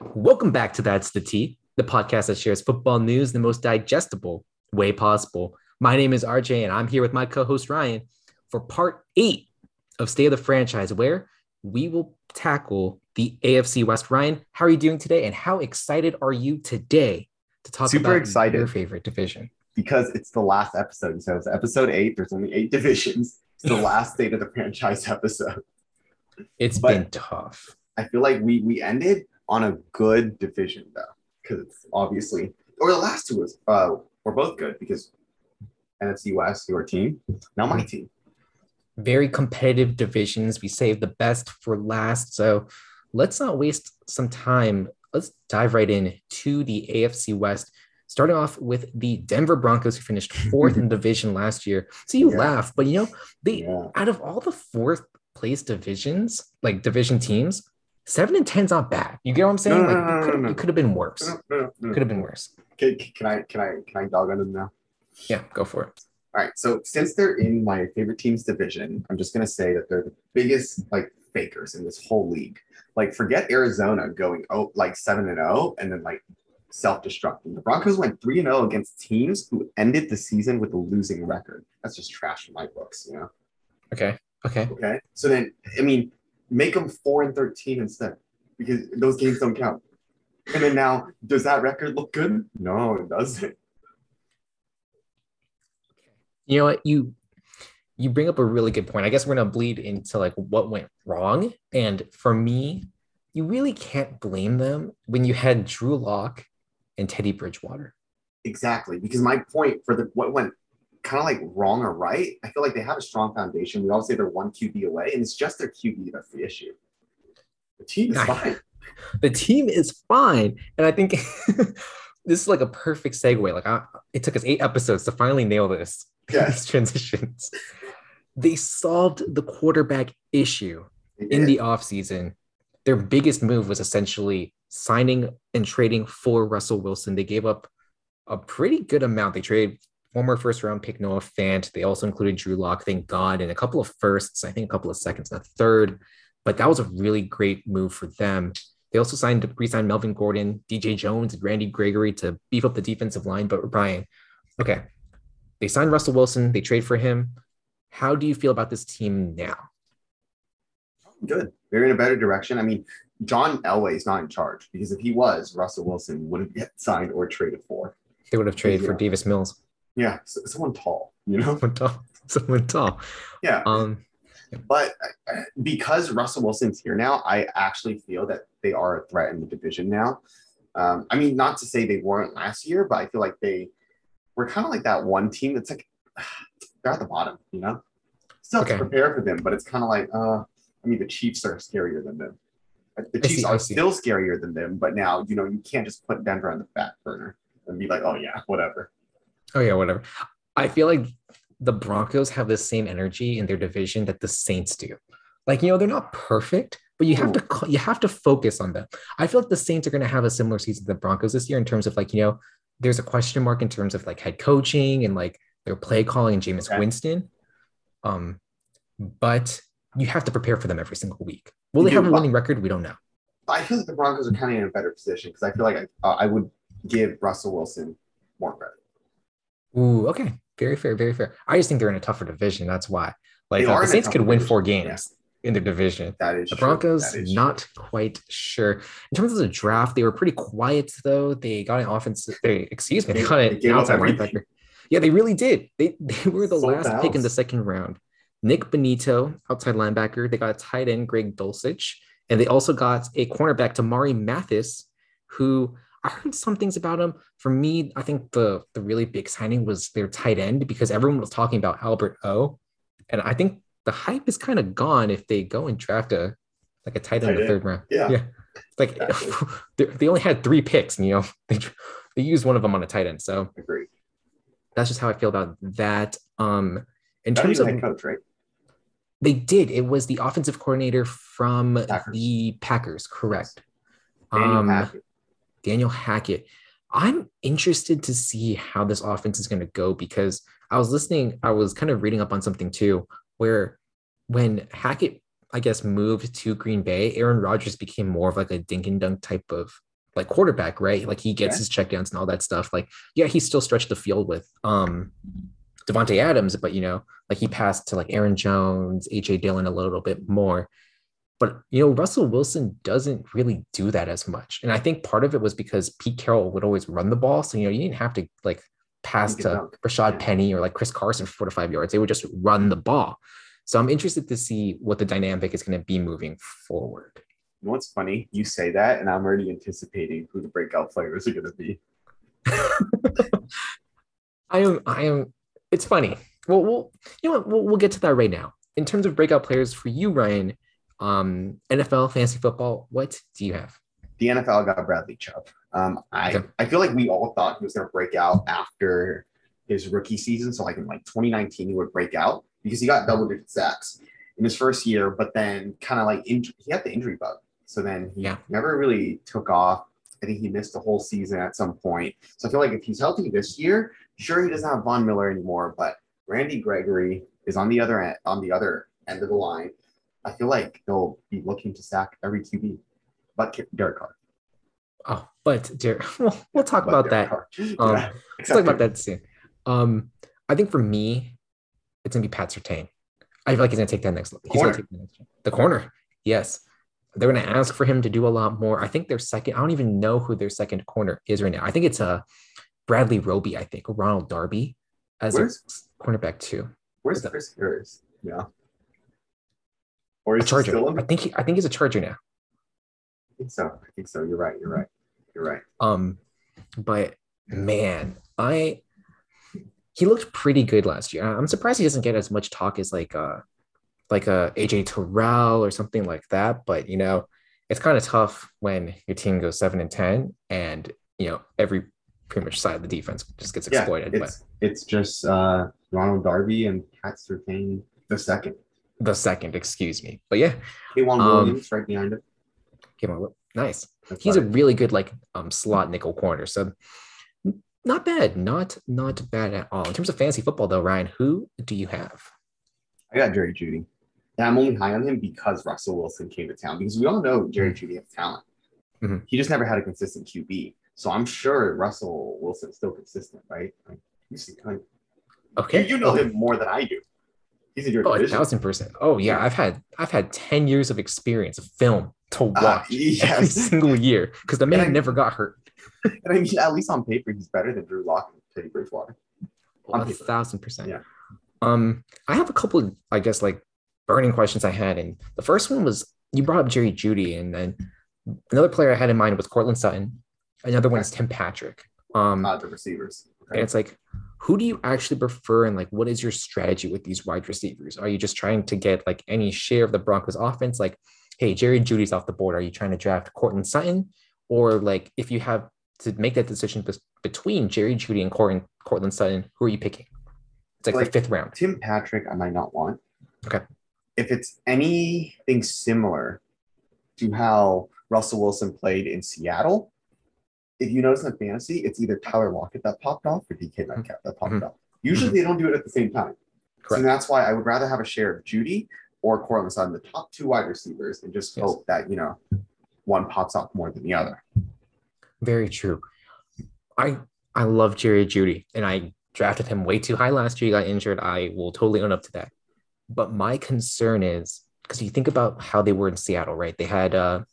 Welcome back to That's the T, the podcast that shares football news in the most digestible way possible. My name is RJ, and I'm here with my co host Ryan for part eight of State of the Franchise, where we will tackle the AFC West. Ryan, how are you doing today? And how excited are you today to talk Super about excited. your favorite division? because it's the last episode. So it's episode eight. There's only eight divisions. It's the last state of the franchise episode. It's But- been tough. I feel like we we ended on a good division though, because it's obviously or the last two was uh were both good because NFC West, your team, now my team. Very competitive divisions. We saved the best for last. So let's not waste some time. Let's dive right in to the AFC West. Starting off with the Denver Broncos, who finished fourth in division last year. So you Yeah. laugh, but you know, they Yeah. out of all the fourth place divisions, like division teams, seven and ten's not bad. You get what I'm saying? No, no, like no, it no, could no. it could have been worse. No, no, no. Could have been worse. Can, can I can I can I dog on them now? Yeah, go for it. All right. So since they're in my favorite team's division, I'm just gonna say that they're the biggest like fakers in this whole league. Like forget Arizona going oh like seven and zero and then like self-destructing. The Broncos went three and zero against teams who ended the season with a losing record. That's just trash in my books, you know. Okay. Okay. Okay. So then I mean, make them four and thirteen instead because those games don't count. And then now, does that record look good? No, it doesn't. You know what? You you bring up a really good point. I guess we're gonna bleed into like what went wrong. And for me, you really can't blame them when you had Drew Lock and Teddy Bridgewater. Exactly, because my point for the what went kind of like wrong or right, I feel like they have a strong foundation. We all say they're one QB away, and it's just their QB that's the issue. The team is fine. The team is fine. And I think this is like a perfect segue. Like I, it took us eight episodes to finally nail this. Yes. These transitions. They solved the quarterback issue. They in did. the offseason, their biggest move was essentially signing and trading for Russell Wilson. They gave up a pretty good amount. They traded former first round pick Noah Fant. They also included Drew Lock, thank God, and a couple of firsts, I think a couple of seconds, and a third. But that was a really great move for them. They also signed re-signed Melvin Gordon, DJ Jones, and Randy Gregory to beef up the defensive line. But Brian, okay, they signed Russell Wilson. They trade for him. How do you feel about this team now? good. They're in a better direction. I mean, John Elway is not in charge because if he was, Russell Wilson wouldn't get signed or traded for. They would have traded for Davis Mills. Yeah, someone tall, you know. Someone tall. Someone tall. Yeah, Um, But uh, because Russell Wilson's here now, I actually feel that they are a threat in the division now. Um, I mean, not to say they weren't last year, but I feel like they were kind of like that one team that's like they're at the bottom, you know. Still Okay. prepare for them, but it's kind of like, uh, I mean, the Chiefs are scarier than them. Uh, The Chiefs see, are still scarier than them, but now you know you can't just put Denver on the back burner and be like, oh yeah, whatever. Oh yeah, whatever. I feel like the Broncos have the same energy in their division that the Saints do. Like you know, they're not perfect, but you have to you have to focus on them. I feel like the Saints are going to have a similar season to the Broncos this year in terms of like you know, there's a question mark in terms of like head coaching and like their play calling and Jameis Okay. Winston. Um, but you have to prepare for them every single week. Will You they do, have a winning record? We don't know. I feel like the Broncos are kind of in a better position because I feel like I, uh, I would give Russell Wilson more credit. Ooh, okay. Very fair, very fair. I just think they're in a tougher division. That's why. Like uh, the Saints could win division, four yeah. games in their division. That is The. Broncos, That is true. not quite sure. In terms of the draft, they were pretty quiet though. They got an offense. They excuse me, they They- got an outside linebacker. Yeah, they really did. They they were the Sold last the pick in the second round. Nik Bonitto, outside linebacker. They got a tight end, Greg Dulcich, and they also got a cornerback, Damarri Mathis, who I heard some things about him. For me, I think the the really big signing was their tight end because everyone was talking about Albert O, and I think the hype is kind of gone if they go and draft a like a tight end in the third round. Yeah. yeah. Like Exactly. they, they only had three picks, and you know they they used one of them on a tight end. So Agreed. that's just how I feel about that. Um, in That terms of head coach, right? they did. It was the offensive coordinator from Packers. the Packers, correct? Daniel um. Daniel Hackett. I'm interested to see how this offense is going to go because I was listening, I was kind of reading up on something too, where when Hackett I guess, moved to Green Bay, Aaron Rodgers became more of like a dink and dunk type of like quarterback, right? Like he gets his checkdowns and all that stuff. Like, yeah, he still stretched the field with um Davante Adams, but you know, like he passed to like Aaron Jones, AJ Dillon a little bit more. But you know, Russell Wilson doesn't really do that as much. And I think part of it was because Pete Carroll would always run the ball. So you know, you didn't have to like pass to Rashad Penny or like Chris Carson for four to five yards. They would just run the ball. So I'm interested to see what the dynamic is going to be moving forward. You know what's funny? You say that, and I'm already anticipating who the breakout players are going to be. I am. I am. It's funny. Well, we'll you know what? We'll, we'll get to that right now. In terms of breakout players for you, Ryan, um, NFL fantasy football, what do you have? The NFL got Bradley Chubb. Um, I okay. I feel like we all thought he was going to break out after his rookie season. So like in like 2019, he would break out because he got double digit sacks in his first year, but then kind of like in, he had the injury bug. So then he yeah. never really took off. I think he missed the whole season at some point. So I feel like if he's healthy this year, sure he doesn't have Von Miller anymore, but Randy Gregory is on the other end on the other end of the line. I feel like they'll be looking to sack every QB, but Derek Carr. Oh, but Derek, we'll, we'll talk but about Derek that. Um, yeah. Let's talk about that soon. Um, I think for me, it's gonna be Pat Surtain. I feel like he's gonna take that next look. He's gonna take the next the corner. Yes. They're gonna ask for him to do a lot more. I think their second, I don't even know who their second corner is right now. I think it's a uh, Bradley Roby, I think, or Ronald Darby as where's, a cornerback too. Where's Chris Harris? Yeah. Or is a Charger. I think he, I think he's a Charger now. I think so. I think so. You're right. You're right. You're right. Um, but man, I he looked pretty good last year. I'm surprised he doesn't get as much talk as like uh like a uh, AJ Terrell or something like that. But you know, it's kind of tough when your team goes seven and ten, and you know every pretty much side of the defense just gets exploited. Yeah, it's, but it's just uh, Ronald Darby and Pat Surtain the second. The second, excuse me. But yeah, K'Waun um, Williams right behind it. K'Waun, nice. That's He's right. a really good like um slot nickel corner. So not bad. Not not bad at all. In terms of fantasy football, though, Ryan, who do you have? I got Jerry Jeudy. And I'm only high on him because Russell Wilson came to town. Because we all know Jerry mm-hmm. Jeudy has talent. Mm-hmm. He just never had a consistent QB. So I'm sure Russell Wilson's still consistent, right? Like, you see, like, okay, you, you know him more than I do. He's in your oh, a thousand percent. Oh yeah, I've had I've had ten years of experience of film to ah, watch uh, yes. every single year because the man never got hurt. and I mean, at least on paper, he's better than Drew Lock and Teddy Bridgewater. Well, a thousand percent. Yeah. Um, I have a couple of, I guess, like burning questions I had, and the first one was you brought up Jerry Jeudy, and then another player I had in mind was Courtland Sutton. Another one is Tim Patrick. Um, uh, the receivers. Okay. And it's like, who do you actually prefer, and like, what is your strategy with these wide receivers? Are you just trying to get like any share of the Broncos offense? Like, hey, Jerry Jeudy's off the board. Are you trying to draft Courtland Sutton? Or like, if you have to make that decision between Jerry Jeudy and Courtland, Courtland Sutton, who are you picking? It's like, like, the fifth round. Tim Patrick, I might not want. Okay. If it's anything similar to how Russell Wilson played in Seattle, if you notice in fantasy, it's either Tyler Lockett that popped off or DK Metcalf that popped mm-hmm. off. Usually mm-hmm. they don't do it at the same time. Correct. So that's why I would rather have a share of Jeudy or Courtland Sutton, the top two wide receivers, and just yes. hope that, you know, one pops off more than the other. Very true. I I love Jerry Jeudy, and I drafted him way too high last year. He got injured. I will totally own up to that. But my concern is because you think about how they were in Seattle, right? They had uh,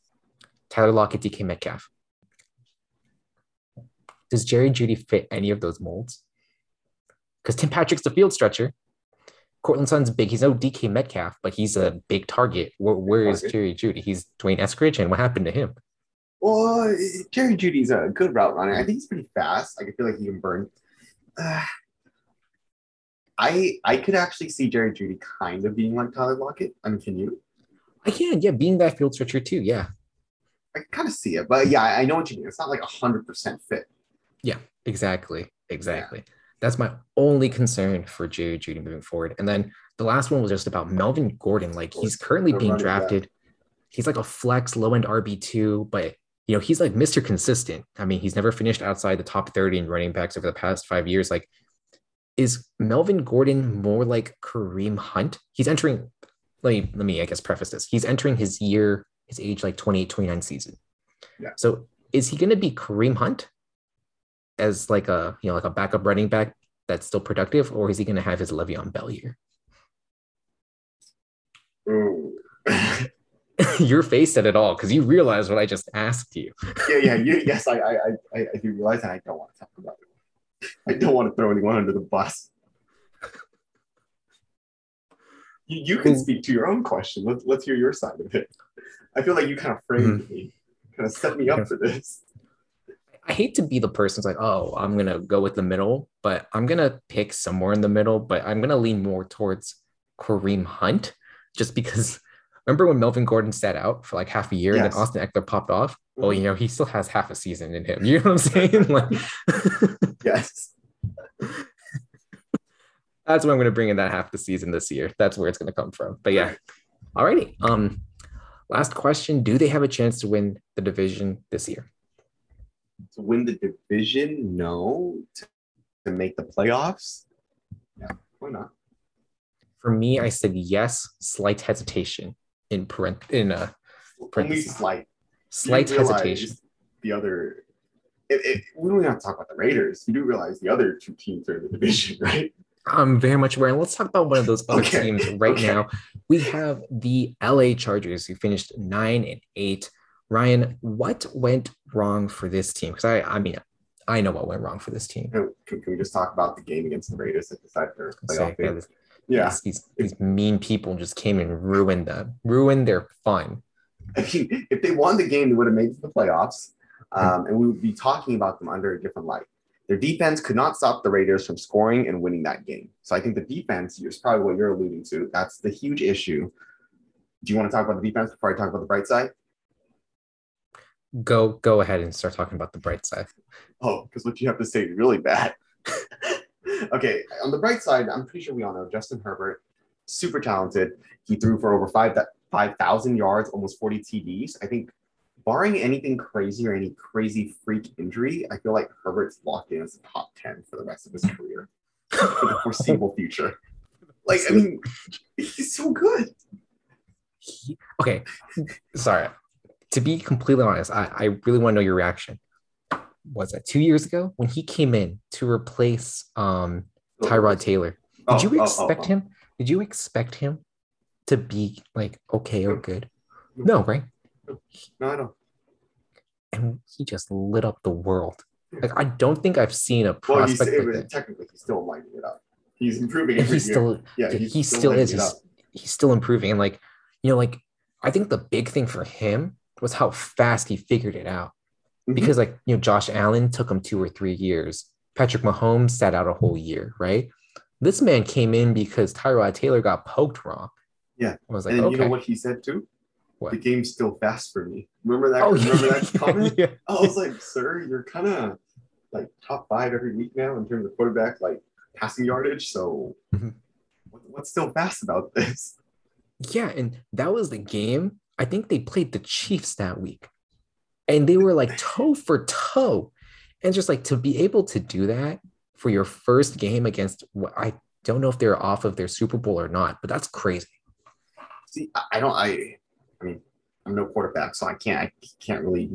Tyler Lockett, DK Metcalf. Does Jerry Jeudy fit any of those molds? Because Tim Patrick's the field stretcher. Courtland Sutton's big. He's no DK Metcalf, but he's a big target. where, where is Jerry Jeudy? He's D'Wayne Eskridge, and what happened to him? Well, Jerry Jeudy's a good route runner. I think he's pretty fast. I feel like he can burn. Uh, I I could actually see Jerry Judy kind of being like Tyler Lockett. I mean, can you? I can, yeah, being that field stretcher too, yeah. I kind of see it, but yeah, I know what you mean. It's not like a hundred percent fit. Yeah, exactly, exactly. Yeah. That's my only concern for Jerry Jeudy moving forward. And then the last one was just about Melvin Gordon. Like he's currently being drafted. Back. He's like a flex low end RB two, but you know, he's like Mr. Consistent. I mean, he's never finished outside the top 30 in running backs over the past five years. Like, is Melvin Gordon more like Kareem Hunt? He's entering let me let me I guess preface this. He's entering his year, his age like 28, 29 season. Yeah. So is he gonna be Kareem Hunt as like a you know like a backup running back that's still productive, or is he gonna have his Le'Veon Bell year? Your face said it all because you realize what I just asked you. yeah, yeah, you, yes, I, I, I, I do realize, and I don't want to talk about it. I don't want to throw anyone under the bus. You, you can speak to your own question. Let's let's hear your side of it. I feel like you kind of framed mm-hmm. me, kind of set me up for this. I hate to be the person who's like, oh, I'm gonna go with the middle, but I'm gonna pick somewhere in the middle, but I'm gonna lean more towards Kareem Hunt, just because remember when Melvin Gordon sat out for like half a year and then Austin Ekeler popped off? Well, Mhm. you know, he still has half a season in him. You know what I'm saying? like Yes. that's where I'm gonna bring in that half the season this year. That's where it's gonna come from. But yeah. Alrighty. Um last question. Do they have a chance to win the division this year? To win the division, no. To, to make the playoffs, yeah, why not? For me, I said yes, slight hesitation in parent in a Only slight. slight hesitation. The other, it, it, we don't have to talk about the Raiders. You do realize the other two teams are in the division, right? I'm very much aware. And let's talk about one of those other Okay, teams right okay. now. We have the LA Chargers who finished nine and eight. Ryan, what went wrong for this team? Because I, I mean, I know what went wrong for this team. Can, can we just talk about the game against the Raiders that decided their Say, playoff yeah, this- Yeah, these, these, these mean people just came and ruined them, ruined their fun. I mean, if they won the game, they would have made it to the playoffs, um, and we would be talking about them under a different light. Their defense could not stop the Raiders from scoring and winning that game. So I think the defense is probably what you're alluding to. That's the huge issue. Do you want to talk about the defense before I talk about the bright side? Go, go ahead and start talking about the bright side. Oh, because what you have to say is really bad. okay, on the bright side, I'm pretty sure we all know Justin Herbert, super talented. He threw for over five five thousand yards, almost 40 TDs. I think, barring anything crazy or any crazy freak injury, I feel like Herbert's locked in as a top 10 for the rest of his career for the foreseeable future. Like, I mean, he's so good. He- okay, sorry. To be completely honest, I, I really want to know your reaction. Was that two years ago when he came in to replace um, Tyrod Taylor? Oh, Did you oh, oh, expect oh. him? Did you expect him to be like okay or good? No, right? No, I don't. And he just lit up the world. Like I don't think I've seen a Well, he's prospect like that. technically he's still lighting it up. He's improving And he's still yeah, he still lighting is. He's, he's still improving. And like, you know, like I think the big thing for him was how fast he figured it out. Mhm. Because like, you know, Josh Allen took him two or three years. Patrick Mahomes sat out a whole year, right? This man came in because Tyrod Taylor got poked wrong. Yeah. I was like, and okay. you know what he said too? What? The game's still fast for me. Remember that? Oh, remember yeah, that comment? yeah. I was like, sir, you're kind of like top five every week now in terms of quarterback like passing yardage. So Mhm. what's still fast about this? Yeah, and that was the game. I think they played the Chiefs that week. And they were like toe for toe. And just like to be able to do that for your first game against what I don't know if they're off of their Super Bowl or not, but that's crazy. See, I, don't. I, I mean, I'm no quarterback, so I can't. I can't really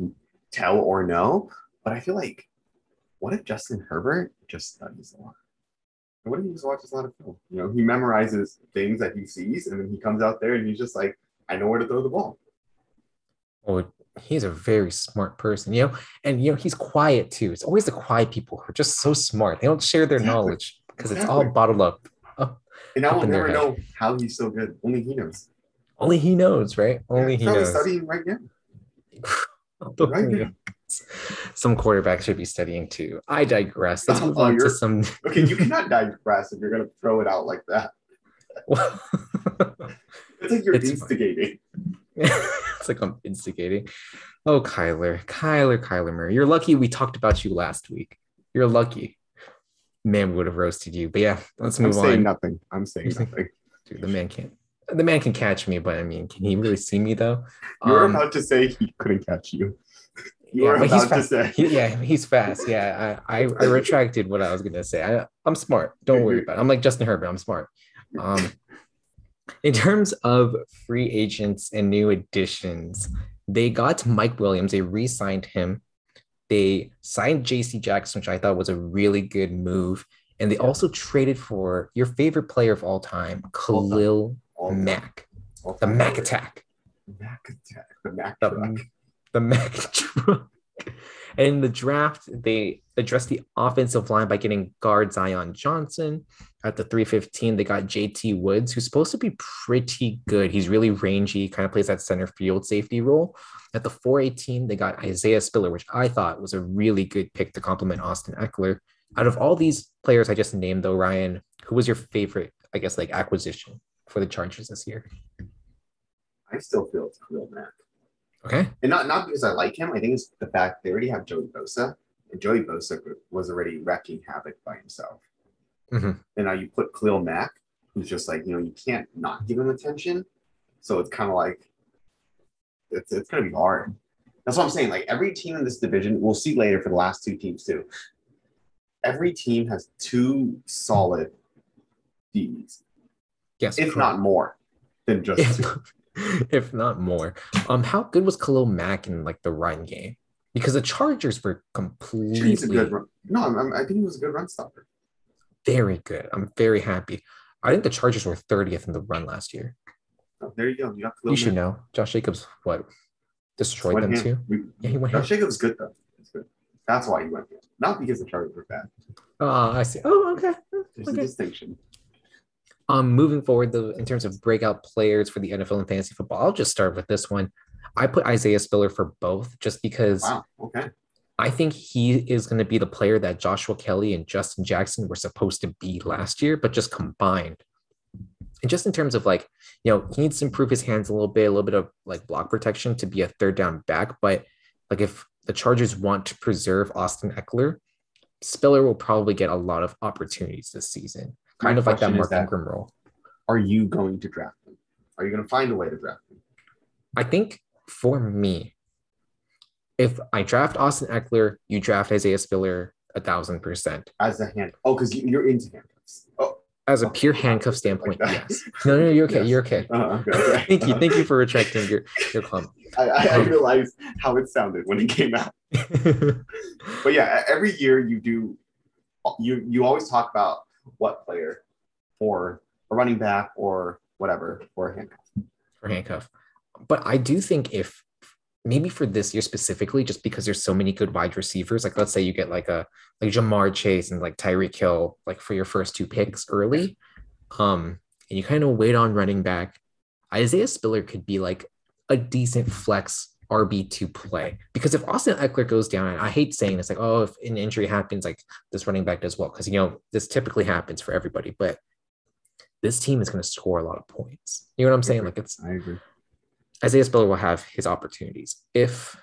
tell or know. But I feel like, what if Justin Herbert just studies a lot? What if he just watches a lot of film? You know, he memorizes things that he sees, and then he comes out there and he's just like, I know where to throw the ball. Well, he's a very smart person, you know, and you know, he's quiet too. It's always the quiet people who are just so smart. They don't share their Exactly. knowledge because it's all bottled uh, up. And I will never know how he's so good. Only he knows. Only he knows, right? Only He's he knows. studying right now. Right now. Some quarterbacks should be studying too. I digress. Let's Oh, move on to some. Okay, you cannot digress if you're gonna throw it out like that. It's like you're It's instigating. it's like I'm instigating. Oh, Kyler, Kyler, Kyler Murray. You're lucky we talked about you last week. You're lucky. Man would have roasted you. But yeah, let's move I'm move saying on. nothing. I'm saying nothing. Dude, the man can't. The man can catch me, but I mean, can he really see me though? You were Um, about to say he couldn't catch you. You yeah, but he's about to fast. say. He- yeah, he's fast. Yeah, I, I, I retracted what I was gonna say. I, I'm smart. Don't worry about it. I'm like Justin Herbert. I'm smart. Um, In terms of free agents and new additions, they got Mike Williams. They re-signed him. They signed JC Jackson, which I thought was a really good move. And they Yeah. also traded for your favorite player of all time, All time. Khalil All Mack, all the time Mac favorite. attack. Mac attack. The Mac The, truck. the Mac truck. And in the draft, they addressed the offensive line by getting guard Zion Johnson. At the 315, they got JT Woods, who's supposed to be pretty good. He's really rangy, kind of plays that center field safety role. At the 418, they got Isaiah Spiller, which I thought was a really good pick to complement Austin Ekeler. Out of all these players I just named, though, Ryan, who was your favorite, I guess, like acquisition for the Chargers this year? I still feel it's Khalil Mack. Okay. And not not because I like him. I think it's the fact they already have Joey Bosa, and Joey Bosa was already wrecking havoc by himself. Mhm. And now you put Khalil Mack, who's just like you know you can't not give him attention. So it's kind of like it's it's gonna be hard. That's what I'm saying. Like every team in this division, we'll see later for the last two teams too. Every team has two solid DBs, Yes. if correct. not more than just if, two. if not more. Um, how good was Khalil Mack in like the run game? Because the Chargers were completely He's a good run. No, I'm, I'm- I think he was a good run stopper. very good. I'm very happy. I think the Chargers were 30th in the run last year. Oh, there you go. You You should know. Josh Jacobs, what destroyed Went them ham. too? We- Yeah, he went. Josh Jacobs is good though. It's good. That's why he went here. Not because the Chargers were bad. Oh, I see. Oh, okay. There's a distinction. Um, moving forward, though, in terms of breakout players for the NFL and fantasy football, I'll just start with this one. I put Isaiah Spiller for both, just because Wow. Okay. I think he is going to be the player that Joshua Kelley and Justin Jackson were supposed to be last year, but just combined. And just in terms of like, you know, he needs to improve his hands a little bit, a little bit of like block protection to be a third down back. But like, if the Chargers want to preserve Austin Ekeler, Spiller will probably get a lot of opportunities this season, kind My of like that Mark that- Ingram role. Are you going to draft him? Are you going to find a way to draft him? I think for me, if I draft Austin Ekeler, you draft Isaiah Spiller a thousand percent. As a hand. Oh, because you, you're into handcuffs. Oh. As a Okay. pure handcuff standpoint, that. yes. No, no, you're okay. Yes. You're okay. Uh, okay, okay. Thank you. Thank you for retracting your your comment. I, I, I Um, realized how it sounded when it came out. But yeah, every year you do, you you always talk about what player for a running back or whatever for handcuff. for handcuff. But I do think if maybe for this year specifically, just because there's so many good wide receivers, like let's say you get like a like Ja'Marr Chase and like Tyreek Hill, like for your first two picks early, um, and you kind of wait on running back, Isaiah Spiller could be like a decent flex RB2 play. Because if Austin Ekeler goes down, and I hate saying this, like, oh, if an injury happens, like this running back does well, because you know, this typically happens for everybody, but this team is going to score a lot of points. You know what I'm saying? Like it's I agree. Isaiah Spiller will have his opportunities if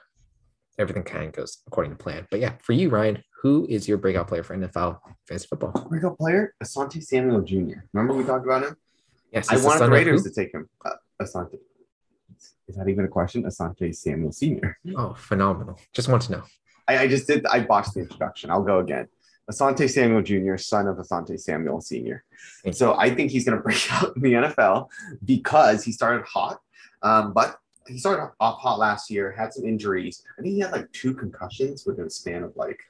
everything kind of goes according to plan. But yeah, for you, Ryan, who is your breakout player for NFL fantasy football? Breakout player, Asante Samuel Jr. Remember we talked about him? Yes, I wanted the Raiders to take him. Uh, Asante. Is that even a question? Asante Samuel Sr. Oh, phenomenal! Just want to know. I, I just did. I botched the introduction. I'll go again. Asante Samuel Jr., son of Asante Samuel Sr. So I think he's going to break out in the NFL because he started hot. Um, but he started off hot last year, had some injuries. I think he had like two concussions within a span of like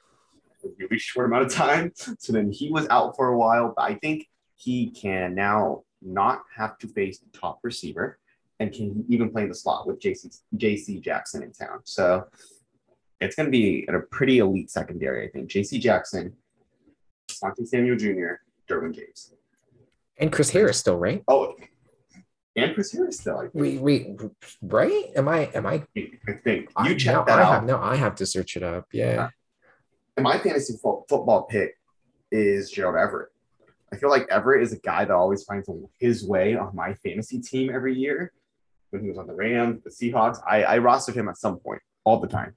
a really short amount of time. So then he was out for a while. But I think he can now not have to face the top receiver and can even play in the slot with JC, JC Jackson in town. So it's going to be at a pretty elite secondary, I think. JC Jackson, Monty Samuel Jr., Derwin James. And Chris Harris still, right? Oh, and Chris Harris still. Wait, wait, right? Am I? Am I? I think. I- You check now that I out. have now. I have to search it up. Yeah. And my fantasy fo- football pick is Gerald Everett. I feel like Everett is a guy that always finds his way on my fantasy team every year. When he was on the Rams, the Seahawks, I, I rostered him at some point all the time.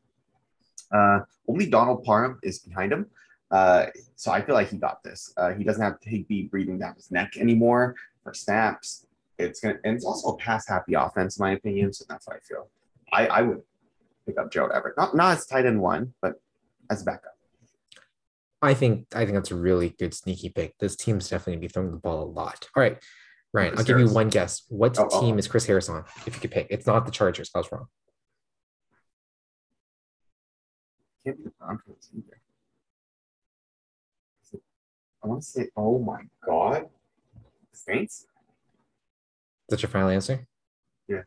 Uh, only Donald Parham is behind him. Uh, so I feel like he got this. Uh, he doesn't have to be breathing down his neck anymore for snaps. It's gonna and it's also a pass happy offense, in my opinion. So that's how I feel. I, I would pick up Gerald Everett. Not not as tight end one, but as a backup. I think I think that's a really good sneaky pick. This team's definitely gonna be throwing the ball a lot. All right, Ryan, Chris I'll give you one guess. What Oh, oh. team is Chris Harris on? If you could pick, it's not the Chargers. I was wrong. Can't be the Broncos either. It- I want to say, oh my god, Saints. Is that your final answer? Yeah.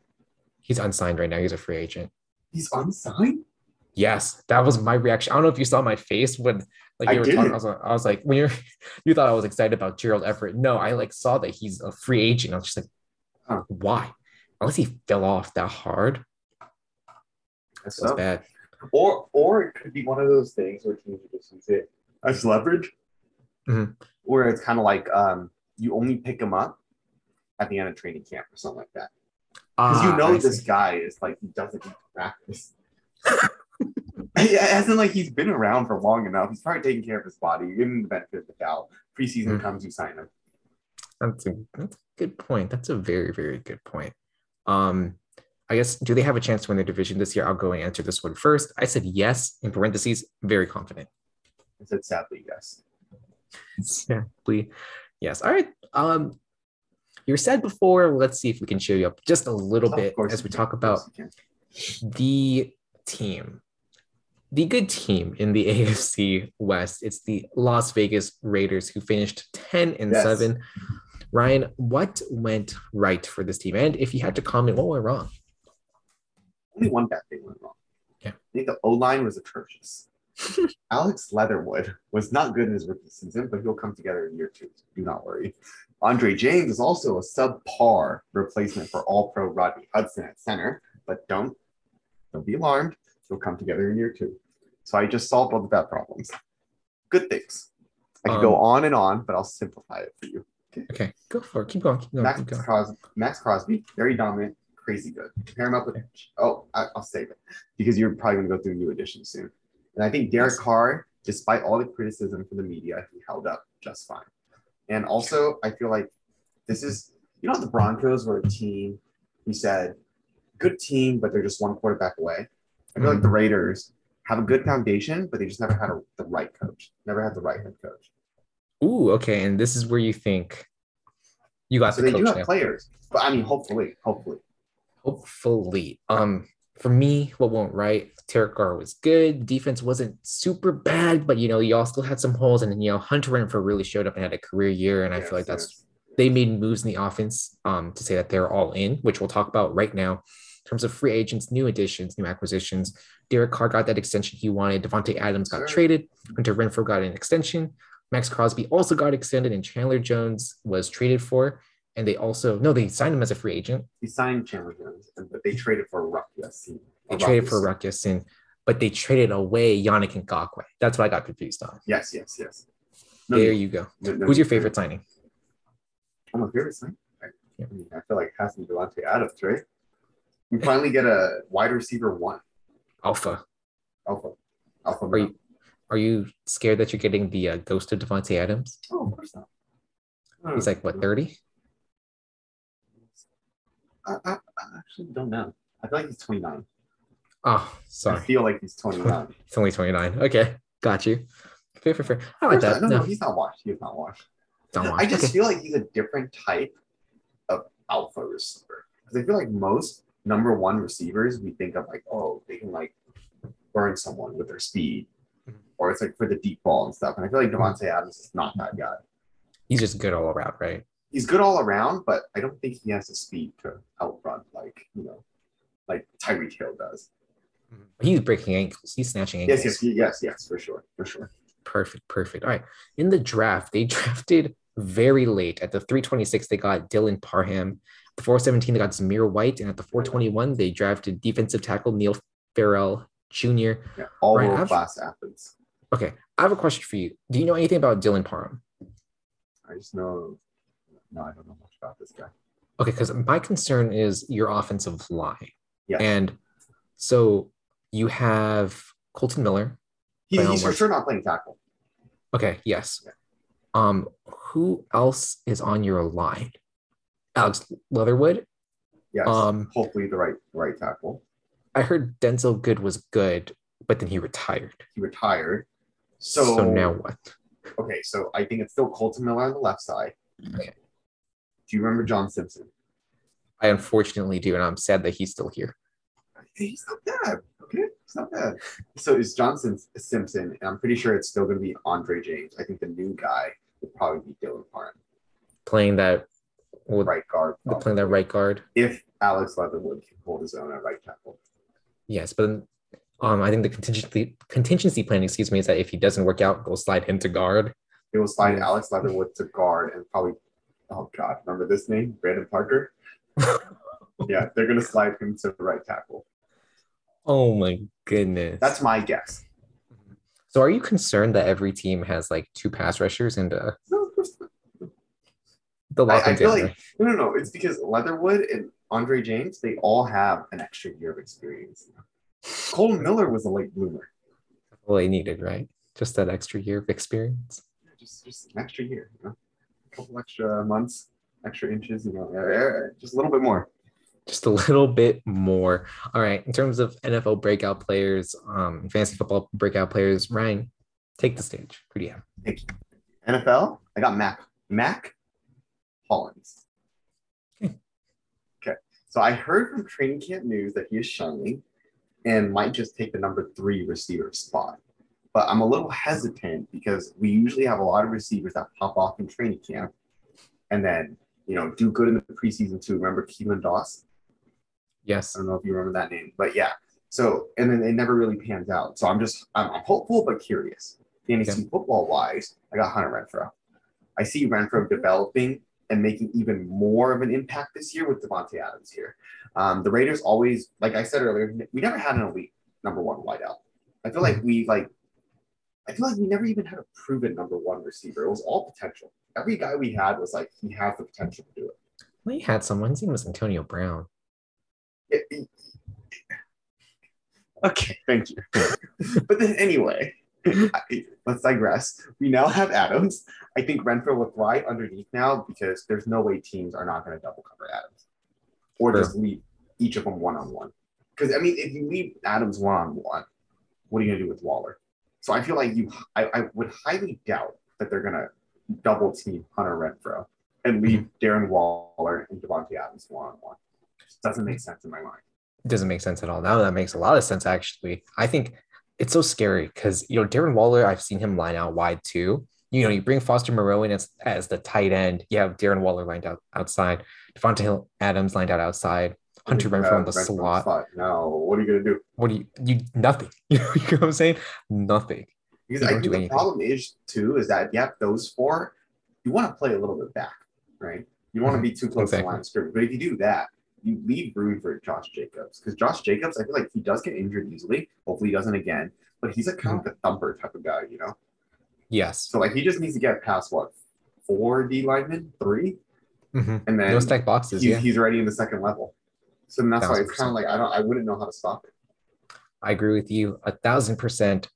He's unsigned right now. He's a free agent. He's unsigned. Yes, that was my reaction. I don't know if you saw my face when like I were talking. didn't. I was, like- I was like, when you're, you thought I was excited about Gerald Everett. No, I like saw that he's a free agent. I was just like, Huh. why? Unless he fell off that hard, That's so. bad. Or or it could be one of those things where teams just use it as leverage. Mhm. Where it's kind of like um you only pick him up at the end of training camp or something like that. Because Ah, you know I this see. guy is like he doesn't need to practice. yeah, as in like he's been around for long enough. He's probably taking care of his body. You give him the benefit of the doubt. Preseason Mhm. comes, you sign him. That's a, that's a good point. That's a very, very good point. Um, I guess do they have a chance to win their division this year? I'll go and answer this one first. I said yes in parentheses, very confident. I said sadly, yes. Exactly. Yes. All right. Um, you said before. Let's see if we can cheer you up just a little bit as we talk about course you can. the team, the good team in the AFC West. It's the Las Vegas Raiders who finished 10 and Yes. 7. Ryan, what went right for this team? And if you had to comment, what went wrong? Only one bad thing went wrong. Yeah. I think the O line was atrocious. Alex Leatherwood was not good in his rookie season, but he'll come together in year two. Do not worry. Andre James is also a subpar replacement for All Pro Rodney Hudson at center, but don't don't be alarmed. He'll come together in year two. So I just solved all the bad problems. Good things. I could go Um, on and on, but I'll simplify it for you. Okay, go for it. Keep going. Keep going. Max Keep going. Crosby, Maxx Crosby, very dominant, crazy good. Pair him up with oh, I, I'll save it because you're probably going to go through new editions soon. And I think Derek Yes. Carr, despite all the criticism from the media, he held up just fine. And also, I feel like this is you know the Broncos were a team who said good team, but they're just one quarterback away. I feel like the Raiders have a good foundation, but they just never had a, the right coach. Never had the right head coach. Ooh, okay. And this is where you think you got So the they do have now. players, but I mean, hopefully, hopefully. Hopefully. Um, for me, what went right? Derek Carr was good. Defense wasn't super bad, but you know, y'all still had some holes. And then you know, Hunter Renfrow really showed up and had a career year. And I feel like that's yes. they made moves in the offense um, to say that they're all in, which we'll talk about right now. In terms of free agents, new additions, new acquisitions, Derek Carr got that extension he wanted. Davante Adams got Sure. traded. Hunter Renfrow got an extension. Maxx Crosby also got extended, and Chandler Jones was traded for. And they also no, they signed him as a free agent. He signed Chandler Jones, but they traded for Rock Ya-Sin. They traded for Rock Ya-Sin, but they traded away Yannick Ngakoue. That's what I got confused on. Yes, yes, yes. there need- you go. no- no Who's your favorite signing? Oh, my favorite sign. I. I mean, I feel like it has to be Davante Adams, right? We finally get a wide receiver one. Alpha. Alpha. Alpha. Are you are you scared that you're getting the uh, ghost of Davante Adams? Oh, of course not. He's like what 30? I, I, I actually don't know. I feel like he's 29. Oh, sorry. I feel like he's 29. It's only 29. Okay, got you. Fair, fair, fair. I like that. No, No, no, he's not washed. He's not washed. don't I just Okay. feel like he's a different type of alpha receiver. Because I feel like most number one receivers, we think of like, oh, they can like burn someone with their speed, Mhm. or it's like for the deep ball and stuff. And I feel like Davante Adams is not that guy. He's just good all around, right? He's good all around, but I don't think he has the speed to outrun like you know, like Tyreek Hill does. He's breaking ankles. He's snatching ankles. Yes, yes, yes, yes, for sure, for sure. Perfect, perfect. All right. In the draft, they drafted very late. At the 326, they got Dylan Parham. The 417, they got Zamir White. And at the 421, they drafted defensive tackle Neil Farrell Jr. Yeah, all Right, world class athletes. Okay. I have a question for you. Do you know anything about Dylan Parham? I just know. No, I don't know much about this guy. Okay, because my concern is your offensive line. Yeah. And so you have Kolton Miller. He, he's for sure not playing tackle. Okay, yes. Yeah. Um, who else is on your line? Alex Leatherwood. Yes. Um, hopefully the right right tackle. I heard Denzelle Good was good, but then he retired. He retired. So, So, now what? okay, so I think it's still Kolton Miller on the left side. Okay. Do you remember John Simpson? I unfortunately do, and I'm sad that he's still here. He's not bad. Okay, it's not bad. So it's John Simpson, and I'm pretty sure it's still going to be Andre James. I think the new guy would probably be Dylan Parham, Playing that, well, right guard. the playing that right guard. If Alex Leatherwood can hold his own at right tackle. Yes, but um, I think the contingency contingency plan, excuse me, is that if he doesn't work out, go slide him to guard. It will slide Alex Leatherwood to guard and probably, oh God, remember this name? Brandon Parker? yeah, they're going to slide him to right tackle. Oh my goodness. That's my guess. so. Are you concerned that every team has like two pass rushers and a No, of course not. The lock I, I feel like, no, no, no. It's because Leatherwood and Andre James, they all have an extra year of experience. Kolton Miller was a late bloomer. all they needed, right? Just that extra year of experience. Just, just an extra year, you know? a couple extra months, extra inches, you know, yeah, yeah, just a little bit more. Just a little bit more. All right. In terms of NFL breakout players, um, fantasy football breakout players, Ryan, take the stage. Who do you have? Thank you. NFL, I got Mac. Mac Okay. Okay. So I heard from training camp news that he is shining and might just take the number three receiver spot. But I'm a little hesitant because we usually have a lot of receivers that pop off in training camp and then, you know, do good in the preseason too. Remember Keelan Doss? Yes. I don't know if you remember that name, but yeah. So, and then it never really pans out. So I'm just, I'm, hopeful but curious. Fantasy football wise, I got Hunter Renfrow. I see Renfrow developing and making even more of an impact this year with Davante Adams here. Um, the Raiders always, like I said earlier, we never had an elite number one wideout. I feel like we like, I feel like we never even had a proven number one receiver. It was all potential. Every guy we had was like, he has the potential to do it. We had someone. His name was Antonio Brown. It- it- Okay, thank you. but then anyway, let's digress. We now have Adams. I think Renfrow will thrive underneath now because there's no way teams are not going to double cover Adams or Sure. just leave each of them one on one. Because I mean, if you leave Adams one on one, what are you going to do with Waller? So I feel like you, I, I would highly doubt that they're going to double team Hunter Renfrow and leave mm-hmm. Darren Waller and Davante Adams one on one. Doesn't make sense in my mind. It doesn't make sense at all. Now that makes a lot of sense, actually. I think it's so scary because, you know, Darren Waller, I've seen him line out wide too. You know, you bring Foster Moreau in as, as the tight end. You have Darren Waller lined out outside, Davante Adams lined out outside, Hunter Renfrow on the Renfrow slot. Now, what are you gonna do? What do you, you, nothing. you know what I'm saying? Nothing. Because I think do the anything. problem is too is that you have those four, you want to play a little bit back, right? You want to mm-hmm. be too close to the line of scrimmage. But if you do that, you leave room for Josh Jacobs because Josh Jacobs, I feel like he does get injured easily. Hopefully, he doesn't again. But he's a kind of a thumper type of guy, you know. Yes. So like he just needs to get past what four D linemen, three, Mhm. and then No stack boxes. he's, Yeah. he's already in the second level. So that's why it's kind of like I don't, I wouldn't know how to stop it. I agree with you a thousand percent.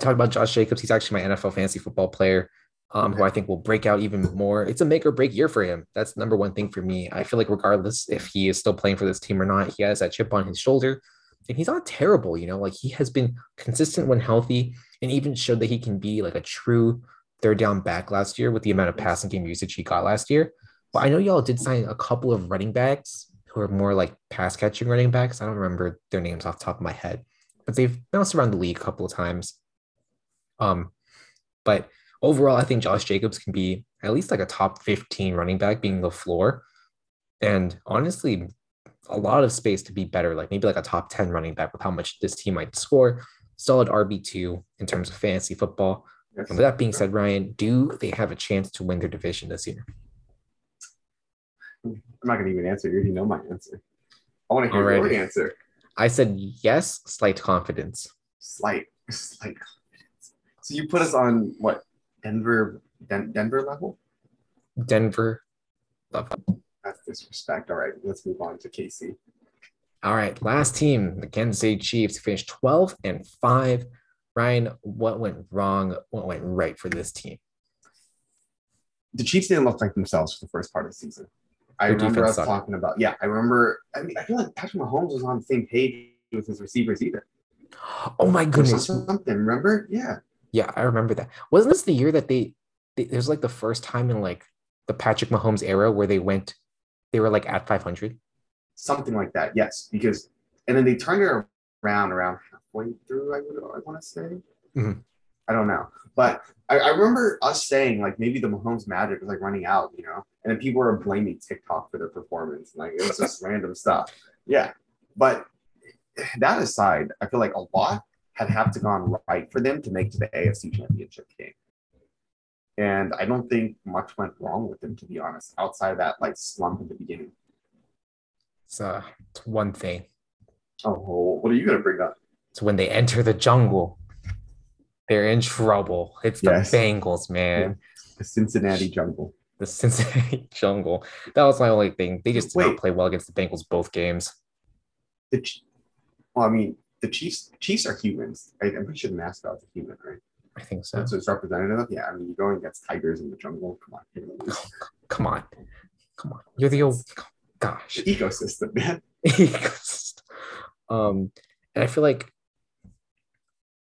Talk about Josh Jacobs. He's actually my NFL fantasy football player, um, who I think will break out even more. It's a make or break year for him. That's the number one thing for me. I feel like regardless if he is still playing for this team or not, he has that chip on his shoulder, and he's not terrible. You know, like he has been consistent when healthy, and even showed that he can be like a true third down back last year with the amount of passing game usage he got last year. But I know y'all did sign a couple of running backs who are more like pass catching running backs. I don't remember their names off the top of my head, but they've bounced around the league a couple of times. Um, but overall, I think Josh Jacobs can be at least like a top 15 running back being the floor. And honestly, a lot of space to be better, like maybe like a top 10 running back with how much this team might score. Solid RB2 in terms of fantasy football. Yes. And with that being said, Ryan, do they have a chance to win their division this year? I'm not gonna even answer. You already know my answer. I want to hear your answer. I said yes, slight confidence. Slight, slight confidence. So you put us on what Denver, Den- Denver level? Denver. Love. That's disrespect. All right, let's move on to KC. All right, last team, the Kansas City Chiefs finished 12 and 5. Ryan, what went wrong? What went right for this team? The Chiefs didn't look like themselves for the first part of the season. I Their remember us sucked. talking about. Yeah, I remember. I mean, I feel like Patrick Mahomes was on the same page with his receivers either. Oh my Or goodness. something. Remember? Yeah. Yeah, I remember that. Wasn't this the year that they, they it was like the first time in like the Patrick Mahomes era where they went, they were like at 500. Something like that, yes. Because and then they turned it around around halfway through. I would I want to say. Mhm. I don't know, but I, I remember us saying like maybe the Mahomes magic was like running out, you know, and then people were blaming TikTok for their performance. Like it was just random stuff. Yeah, but that aside, I feel like a lot had have to gone right for them to make to the AFC Championship game. And I don't think much went wrong with them, to be honest, outside of that like slump in the beginning. It's, uh, it's one thing. Oh, what are you gonna bring up? It's when they enter the jungle, they're in trouble. It's the Yes. Bengals, man. The Cincinnati Jungle. The Cincinnati jungle. That was my only thing. They just did not play well against the Bengals both games. The Ch- well, I mean, the Chiefs. Chiefs are humans. Right? I'm pretty sure the mascot's a human, right? I think so. That's what it's representative of. Yeah, I mean, you're going against tigers in the jungle. Come on, you're gonna lose. Come on. Come on. You're the old gosh. The ecosystem, man. um, and I feel like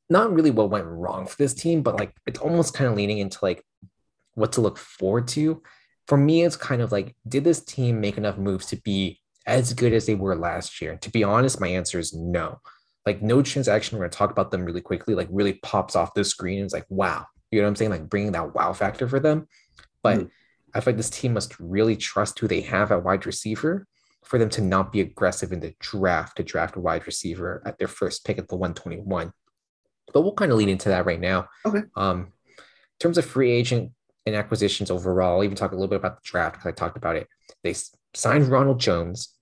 not really what went wrong for this team, but like it's almost kind of leaning into like what to look forward to. For me, it's kind of like, did this team make enough moves to be as good as they were last year? To be honest, my answer is no. Like no transaction, we're gonna talk about them really quickly, like really pops off the screen. And it's like, wow, you know what I'm saying? Like bringing that wow factor for them. But Mhm. I feel like this team must really trust who they have at wide receiver for them to not be aggressive in the draft to draft a wide receiver at their first pick at the 121. But we'll kind of lead into that right now. Okay. Um, in terms of free agent and acquisitions overall, I'll even talk a little bit about the draft because I talked about it. They signed Ronald Jones.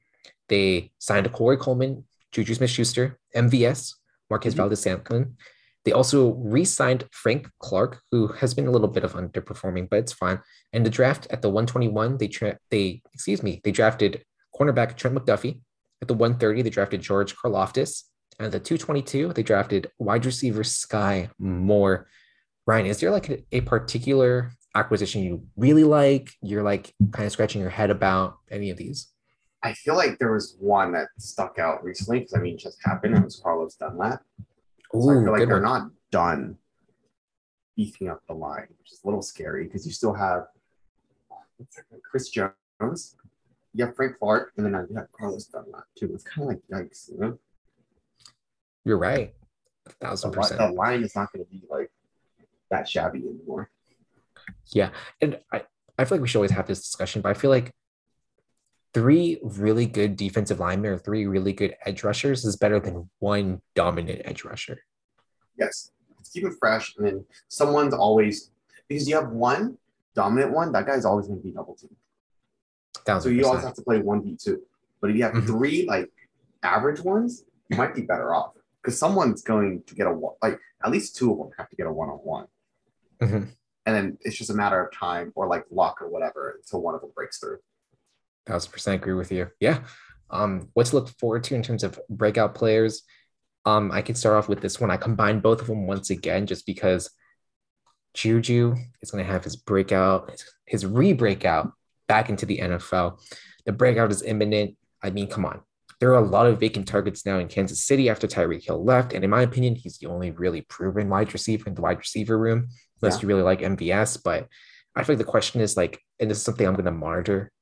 They signed a Corey Coleman, Juju Smith Schuster, MVS, Marquez Mhm. Valdes Scantling. They also re signed Frank Clark, who has been a little bit of underperforming, but it's fine. And the draft at the 121, they tra- they excuse me, they drafted cornerback Trent McDuffie. At the 130, they drafted George Karlaftis. And at the 222, they drafted wide receiver Sky Moore. Ryan, is there like a, a particular acquisition you really like? You're like kind of scratching your head about any of these? I feel like there was one that stuck out recently because I mean, just happened. It was Carlos Dunlap. So I feel like they're one. not done beefing up the line, which is a little scary because you still have what's that guy, Chris Jones, you have Frank Clark, and then you have Carlos Dunlap too. It's kind of like yikes, you know? You're right. A thousand percent. the line is not going to be like that shabby anymore. Yeah. And I, I feel like we should always have this discussion, but I feel like three really good defensive linemen or three really good edge rushers is better than one dominant edge rusher. Yes, keep it fresh, and then someone's always because you have one dominant one. That guy's always going to be double team. So you always have to play one v two. But if you have Mhm. three like average ones, you might be better off because someone's going to get a one. Like at least two of them have to get a one on one, and then it's just a matter of time or like luck or whatever until one of them breaks through. Thousand percent agree with you. Yeah. Um, what to look forward to in terms of breakout players. Um, I could start off with this one. I combined both of them once again just because Juju is going to have his breakout, his, his re-breakout back into the NFL. The breakout is imminent. I mean, come on. There are a lot of vacant targets now in Kansas City after Tyreek Hill left. And in my opinion, he's the only really proven wide receiver in the wide receiver room, unless Yeah. you really like MVS. But I feel like the question is like, and this is something I'm going to monitor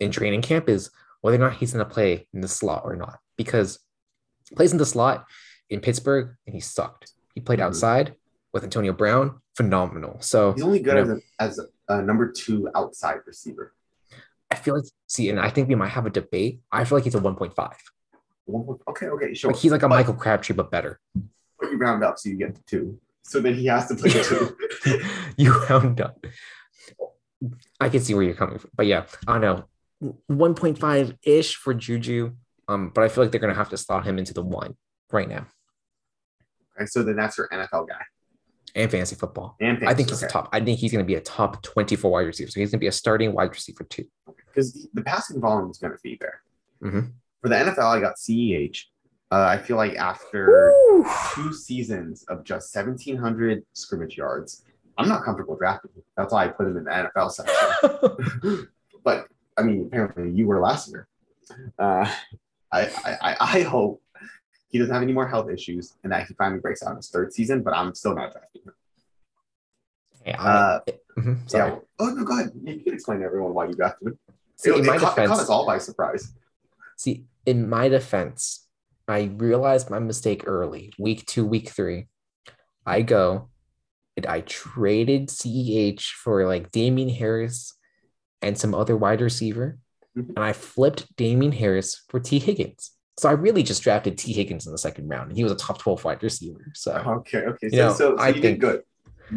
in training camp is whether or not he's going to play in the slot or not. Because he plays in the slot in Pittsburgh and he sucked. He played Mhm. outside with Antonio Brown, phenomenal. So He's only good you as a, as a, number two outside receiver. I feel like, see, and I think we might have a debate. I feel like he's a 1.5. Okay, okay, sure. Like he's like a But- Michael Crabtree, but better. But you round up so you get to two. So then he has to play two. you round up. I can see where you're coming from. But yeah, I know. 1.5 ish for Juju. Um, but I feel like they're gonna have to slot him into the one right now. Okay, so then that's your NFL guy. And fantasy football. And I think he's okay. a top. I think he's going to be a top 24 wide receiver. So he's going to be a starting wide receiver too. because the, the passing volume is going to be there. Mhm. For the NFL, I got CEH. Uh, I feel like after two seasons of just 1,700 scrimmage yards, I'm not comfortable drafting him. That's why I put him in the NFL section. but I mean, apparently you were last year. Uh, I, I, I- hope he doesn't have any more health issues and that he finally breaks out in his third season, but I'm still not drafting him. Okay, Uh, mhm. Yeah. Oh no, go ahead. You can explain to everyone why you drafted him. See, It, in it my caught, caught us all by surprise. see, in my defense, I realized my mistake early, week two, week three. I go and I traded CEH for like Damien Harris and some other wide receiver, Mhm. and I flipped Damien Harris for Tee Higgins. So I really just drafted Tee Higgins in the second round, and he was a top 12 wide receiver. So Okay, okay. So, You know, so, so I think- good.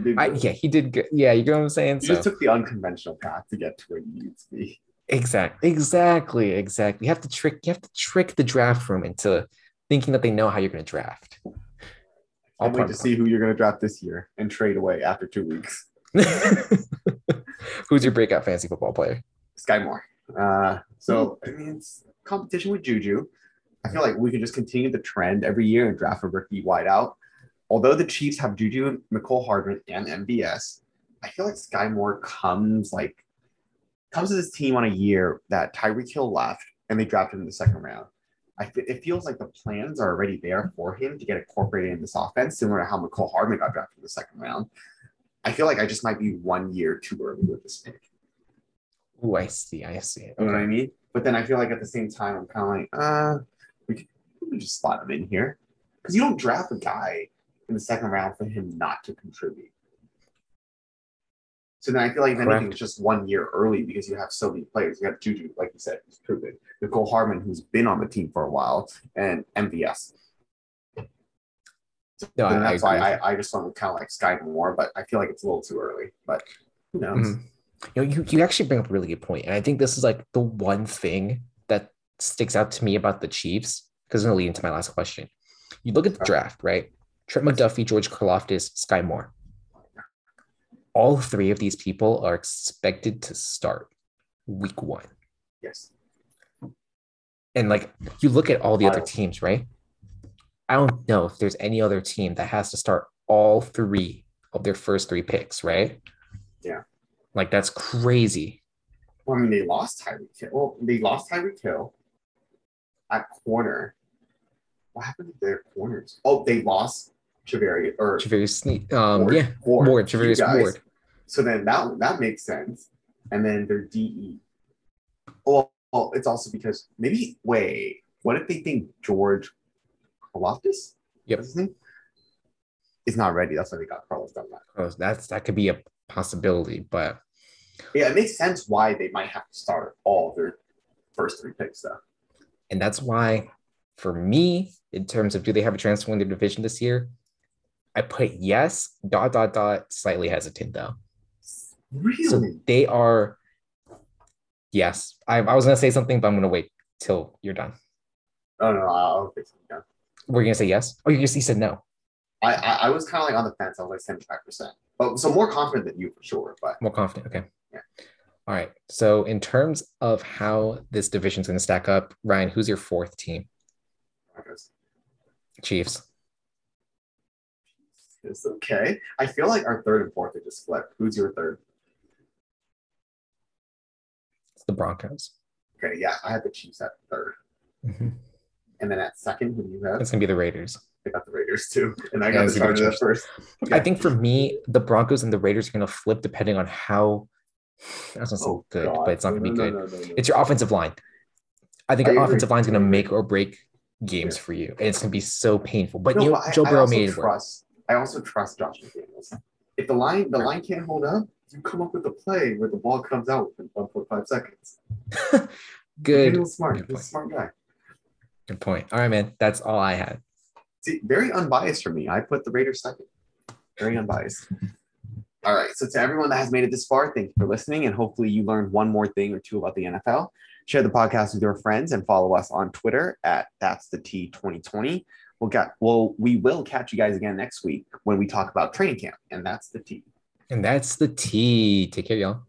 Did I, yeah, he did good. Yeah, you know what I'm saying? You So just took the unconventional path to get to where you need to be. exactly, exactly, exactly. You have to trick, you have to trick the draft room into thinking that they know how you're going to draft. I'll wait to see who you're going to draft this year and trade away after two weeks. Who's your breakout fantasy football player? Sky Moore. Uh, so I mean, it's competition with Juju. I feel like we can just continue the trend every year and draft a rookie wideout. Although the Chiefs have Juju, and Mecole Hardman, and MVS, I feel like Sky Moore comes like comes to this team on a year that Tyreek Hill left and they drafted him in the second round. I fe- it feels like the plans are already there for him to get incorporated in this offense, similar to how Mecole Hardman got drafted in the second round. I feel like I just might be one year too early with this pick. Oh, I see. I see. You know what I mean? But then I feel like at the same time, I'm kind of like, uh, we could, we could just slot him in here because you don't draft a guy in the second round for him not to contribute. So then I feel like if anything, it's just one year early because you have so many players. You have Juju, like you said, who's proven, Mecole Hardman, who's been on the team for a while, and MVS. No, And I, I that's why. I, I just want to kind of like Sky more, but I feel like it's a little too early. But who knows? Mhm. You know, you, you actually bring up a really good point. And I think this is like the one thing that sticks out to me about the Chiefs, because it's going to lead into my last question. You look at the draft, right? Trent McDuffie, George Karlaftis, Sky Moore. All three of these people are expected to start week one. Yes. And like you look at all the other teams, right? I don't know if there's any other team that has to start all three of their first three picks, right? Yeah. Like that's crazy. Well, I mean, they lost Tyreek Hill. Well, they lost Tyreek Hill at corner. What happened to their corners? Oh, they lost Javarius or Javarius. Um, Ward. yeah, Ward. Ward, Javarius. Ward. So then that that makes sense. And then their DE. Well, well, it's also because maybe wait, what if they think George Karlaftis? Yep. What's his name? Is not ready. That's why they got Carlos. Oh, that's that could be a possibility, but Yeah, it makes sense why they might have to start all their first three picks though. and that's why for me, in terms of do they have a chance to win the division this year? I put yes, dot dot dot, slightly hesitant though. Really? So they are yes. I, I was gonna say something, but I'm gonna wait till you're done. oh no, I don't think so. We're gonna say yes. Oh, you just you said no. I, I, I was kind of like on the fence. I was like seventy five percent, but so more confident than you for sure. But More confident. Okay. Yeah. All right. So in terms of how this division's gonna stack up, Ryan, who's your fourth team? Chiefs. it's okay. I feel like our third and fourth are just flipped. Who's your third? It's the Broncos. Okay, yeah, I had the Chiefs at third, mm-hmm. And then at second, who do you have? It's gonna be the Raiders. I got the Raiders too, and I Yeah, got the it's gonna be Chargers at first. I think for me, the Broncos and the Raiders are gonna flip depending on how. That's not so oh, good, Oh, God. but it's not gonna be No, no, good. no. It's your offensive line. I think I your offensive line is gonna make or break games Yeah. for you, and it's gonna be so painful. But you I- Joe Burrow made it work. trust. I also trust Josh McDaniels. If the line the line can't hold up, you come up with a play where the ball comes out within 1.5 seconds. Good, McDaniel's smart. Good He's a smart guy. Good point. All right, man. That's all I had. See, very unbiased for me. I put the Raiders second. Very unbiased. All right. So to everyone that has made it this far, thank you for listening, and hopefully you learned one more thing or two about the NFL. Share the podcast with your friends and follow us on Twitter at That's the T 2020. We'll get well, we will catch you guys again next week when we talk about training camp, and that's the T. And that's the T. Take care, y'all.